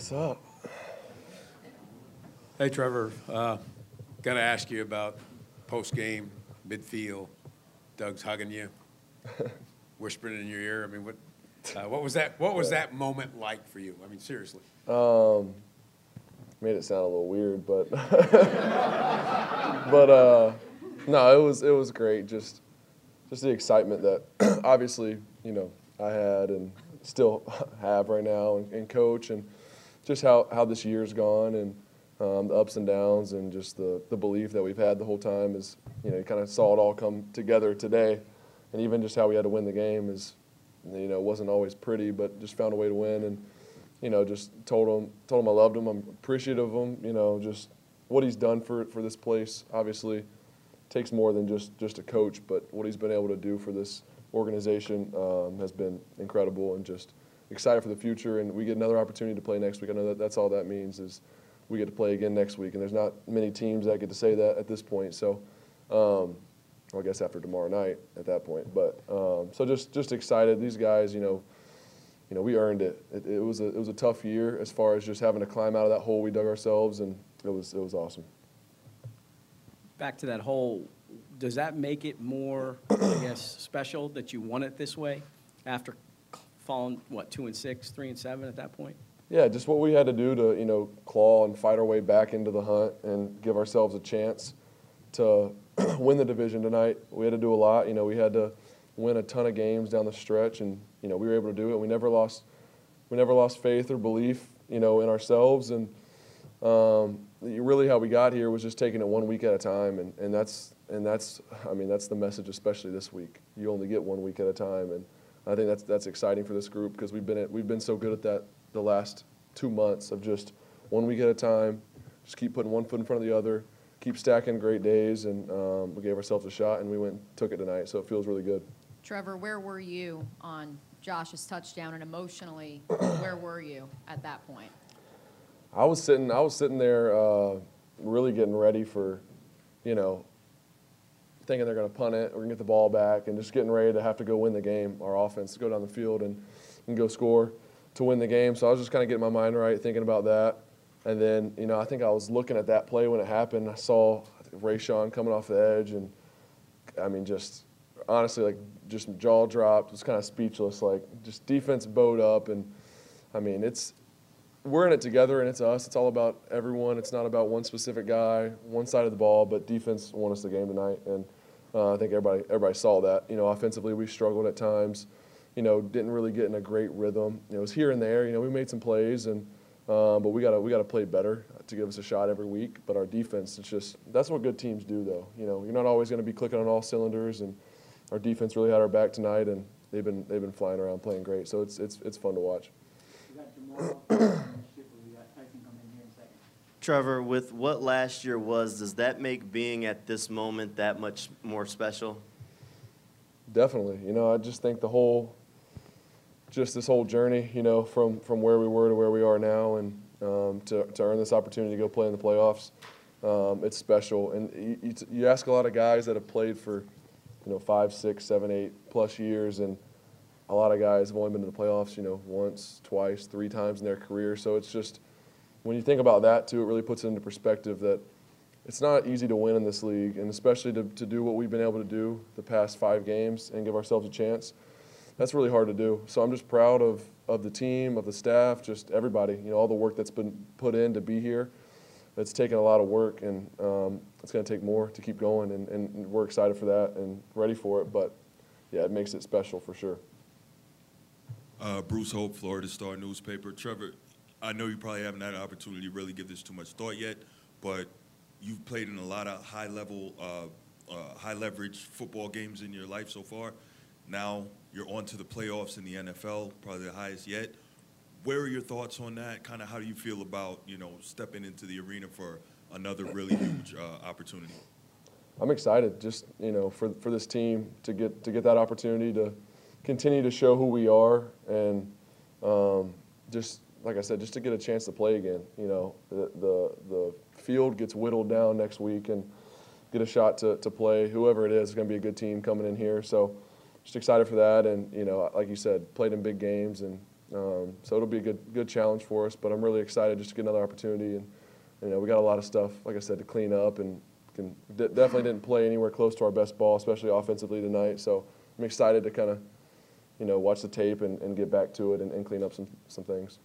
What's up? Hey, Trevor, uh, got to ask you about post-game, midfield, Doug's hugging you, whispering in your ear. I mean, what, uh, what was that, what was that moment like for you? I mean, seriously. Um, made it sound a little weird, but but uh, no, it was it was great. Just just the excitement that obviously you know I had and still have right now, and, and coach, and just how how this year's gone, and um, the ups and downs, and just the the belief that we've had the whole time is you know you kind of saw it all come together today, and even just how we had to win the game is you know wasn't always pretty, but just found a way to win and you know, just told him told him I loved him. I'm appreciative of him. You know, just what he's done for for this place. Obviously, takes more than just just a coach, but what he's been able to do for this organization um, has been incredible, and just excited for the future. And we get another opportunity to play next week. I know that that's all that means is we get to play again next week, and there's not many teams that get to say that at this point. So. Um, well, I guess after tomorrow night at that point, but um, so just just excited. These guys, you know, you know, we earned it. it. It, was a it was a tough year as far as just having to climb out of that hole we dug ourselves, and it was it was awesome. Back to that hole, does that make it more, I guess, special that you won it this way after falling what two and six, three and seven at that point? Yeah, just what we had to do to you know claw and fight our way back into the hunt and give ourselves a chance to win the division tonight. We had to do a lot. You know, we had to win a ton of games down the stretch, and you know we were able to do it. We never lost, we never lost faith or belief, you know, in ourselves. And um, really, how we got here was just taking it one week at a time, and, and that's and that's I mean that's the message, especially this week. You only get one week at a time, and I think that's that's exciting for this group because we've been at, we've been so good at that the last two months of just one week at a time, just keep putting one foot in front of the other, keep stacking great days, and um, we gave ourselves a shot, and we went and took it tonight. So it feels really good. Trevor, where were you on Josh's touchdown, and emotionally, where were you at that point? I was sitting. I was sitting there, uh, really getting ready for, you know, thinking they're going to punt it, we're going to get the ball back, and just getting ready to have to go win the game. Our offense go down the field and, and go score to win the game. So I was just kind of getting my mind right, thinking about that. And then, you know, I think I was looking at that play when it happened. I saw Rayshawn coming off the edge, and I mean, just honestly, like just jaw dropped, was kind of speechless. Like just defense bowed up, and I mean it's we're in it together, and it's us. It's all about everyone. It's not about one specific guy, one side of the ball. But defense won us the game tonight, and uh, I think everybody everybody saw that. You know, offensively we struggled at times. You know, didn't really get in a great rhythm. You know, it was here and there. You know, we made some plays, and uh, but we gotta we gotta play better to give us a shot every week. But our defense, it's just that's what good teams do, though. You know, you're not always going to be clicking on all cylinders and our defense really had our back tonight, and they've been they've been flying around playing great. So it's it's it's fun to watch. Trevor, with what last year was, does that make being at this moment that much more special? Definitely. You know, I just think the whole, just this whole journey, you know, from from where we were to where we are now, and um, to to earn this opportunity to go play in the playoffs, um, it's special. And you, you, you ask a lot of guys that have played for you know, five, six, seven, eight plus years, and a lot of guys have only been to the playoffs, you know, once, twice, three times in their career. So it's just when you think about that too, it really puts it into perspective that it's not easy to win in this league, and especially to, to do what we've been able to do the past five games and give ourselves a chance. That's really hard to do. So I'm just proud of, of the team, of the staff, just everybody. You know, all the work that's been put in to be here it's taken a lot of work, and um, it's going to take more to keep going. And, and we're excited for that and ready for it. But yeah, it makes it special for sure. Uh, Bruce Hope, Florida Star newspaper. Trevor, I know you probably haven't had an opportunity to really give this too much thought yet, but you've played in a lot of high level, uh, uh, high leverage football games in your life so far. Now you're on to the playoffs in the NFL, probably the highest yet where are your thoughts on that? Kind of how do you feel about you know stepping into the arena for another really huge uh, opportunity? I'm excited, just you know, for for this team to get to get that opportunity to continue to show who we are, and um, just like I said, just to get a chance to play again. You know, the the, the field gets whittled down next week, and get a shot to, to play. Whoever it is, It's going to be a good team coming in here. So, just excited for that, and you know, like you said, played in big games, and Um, so it'll be a good good challenge for us. But I'm really excited just to get another opportunity. And you know, we got a lot of stuff, like I said, to clean up, and can, de- definitely didn't play anywhere close to our best ball, especially offensively tonight. So I'm excited to kind of you know watch the tape and, and get back to it and, and clean up some some things.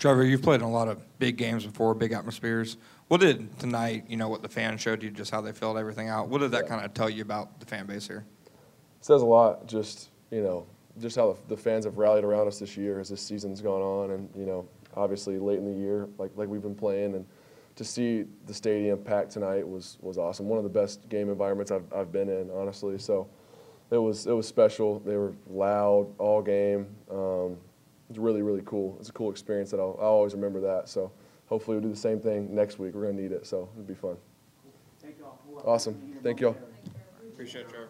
Trevor, you've played in a lot of big games before, big atmospheres. What did tonight, you know, what the fans showed you, just how they filled everything out, what did that Yeah. kind of tell you about the fan base here? It says a lot. Just you know, just how the, the fans have rallied around us this year as this season's gone on, and you know, obviously late in the year, like like we've been playing, and to see the stadium packed tonight was was awesome. One of the best game environments I've I've been in, honestly. So it was it was special. They were loud all game. Um, it was really really cool. It's a cool experience that I'll, I'll always remember that. So hopefully we'll do the same thing next week. We're gonna need it, so it'll be fun. Thank Awesome. Thank y'all. Appreciate it, Trevor.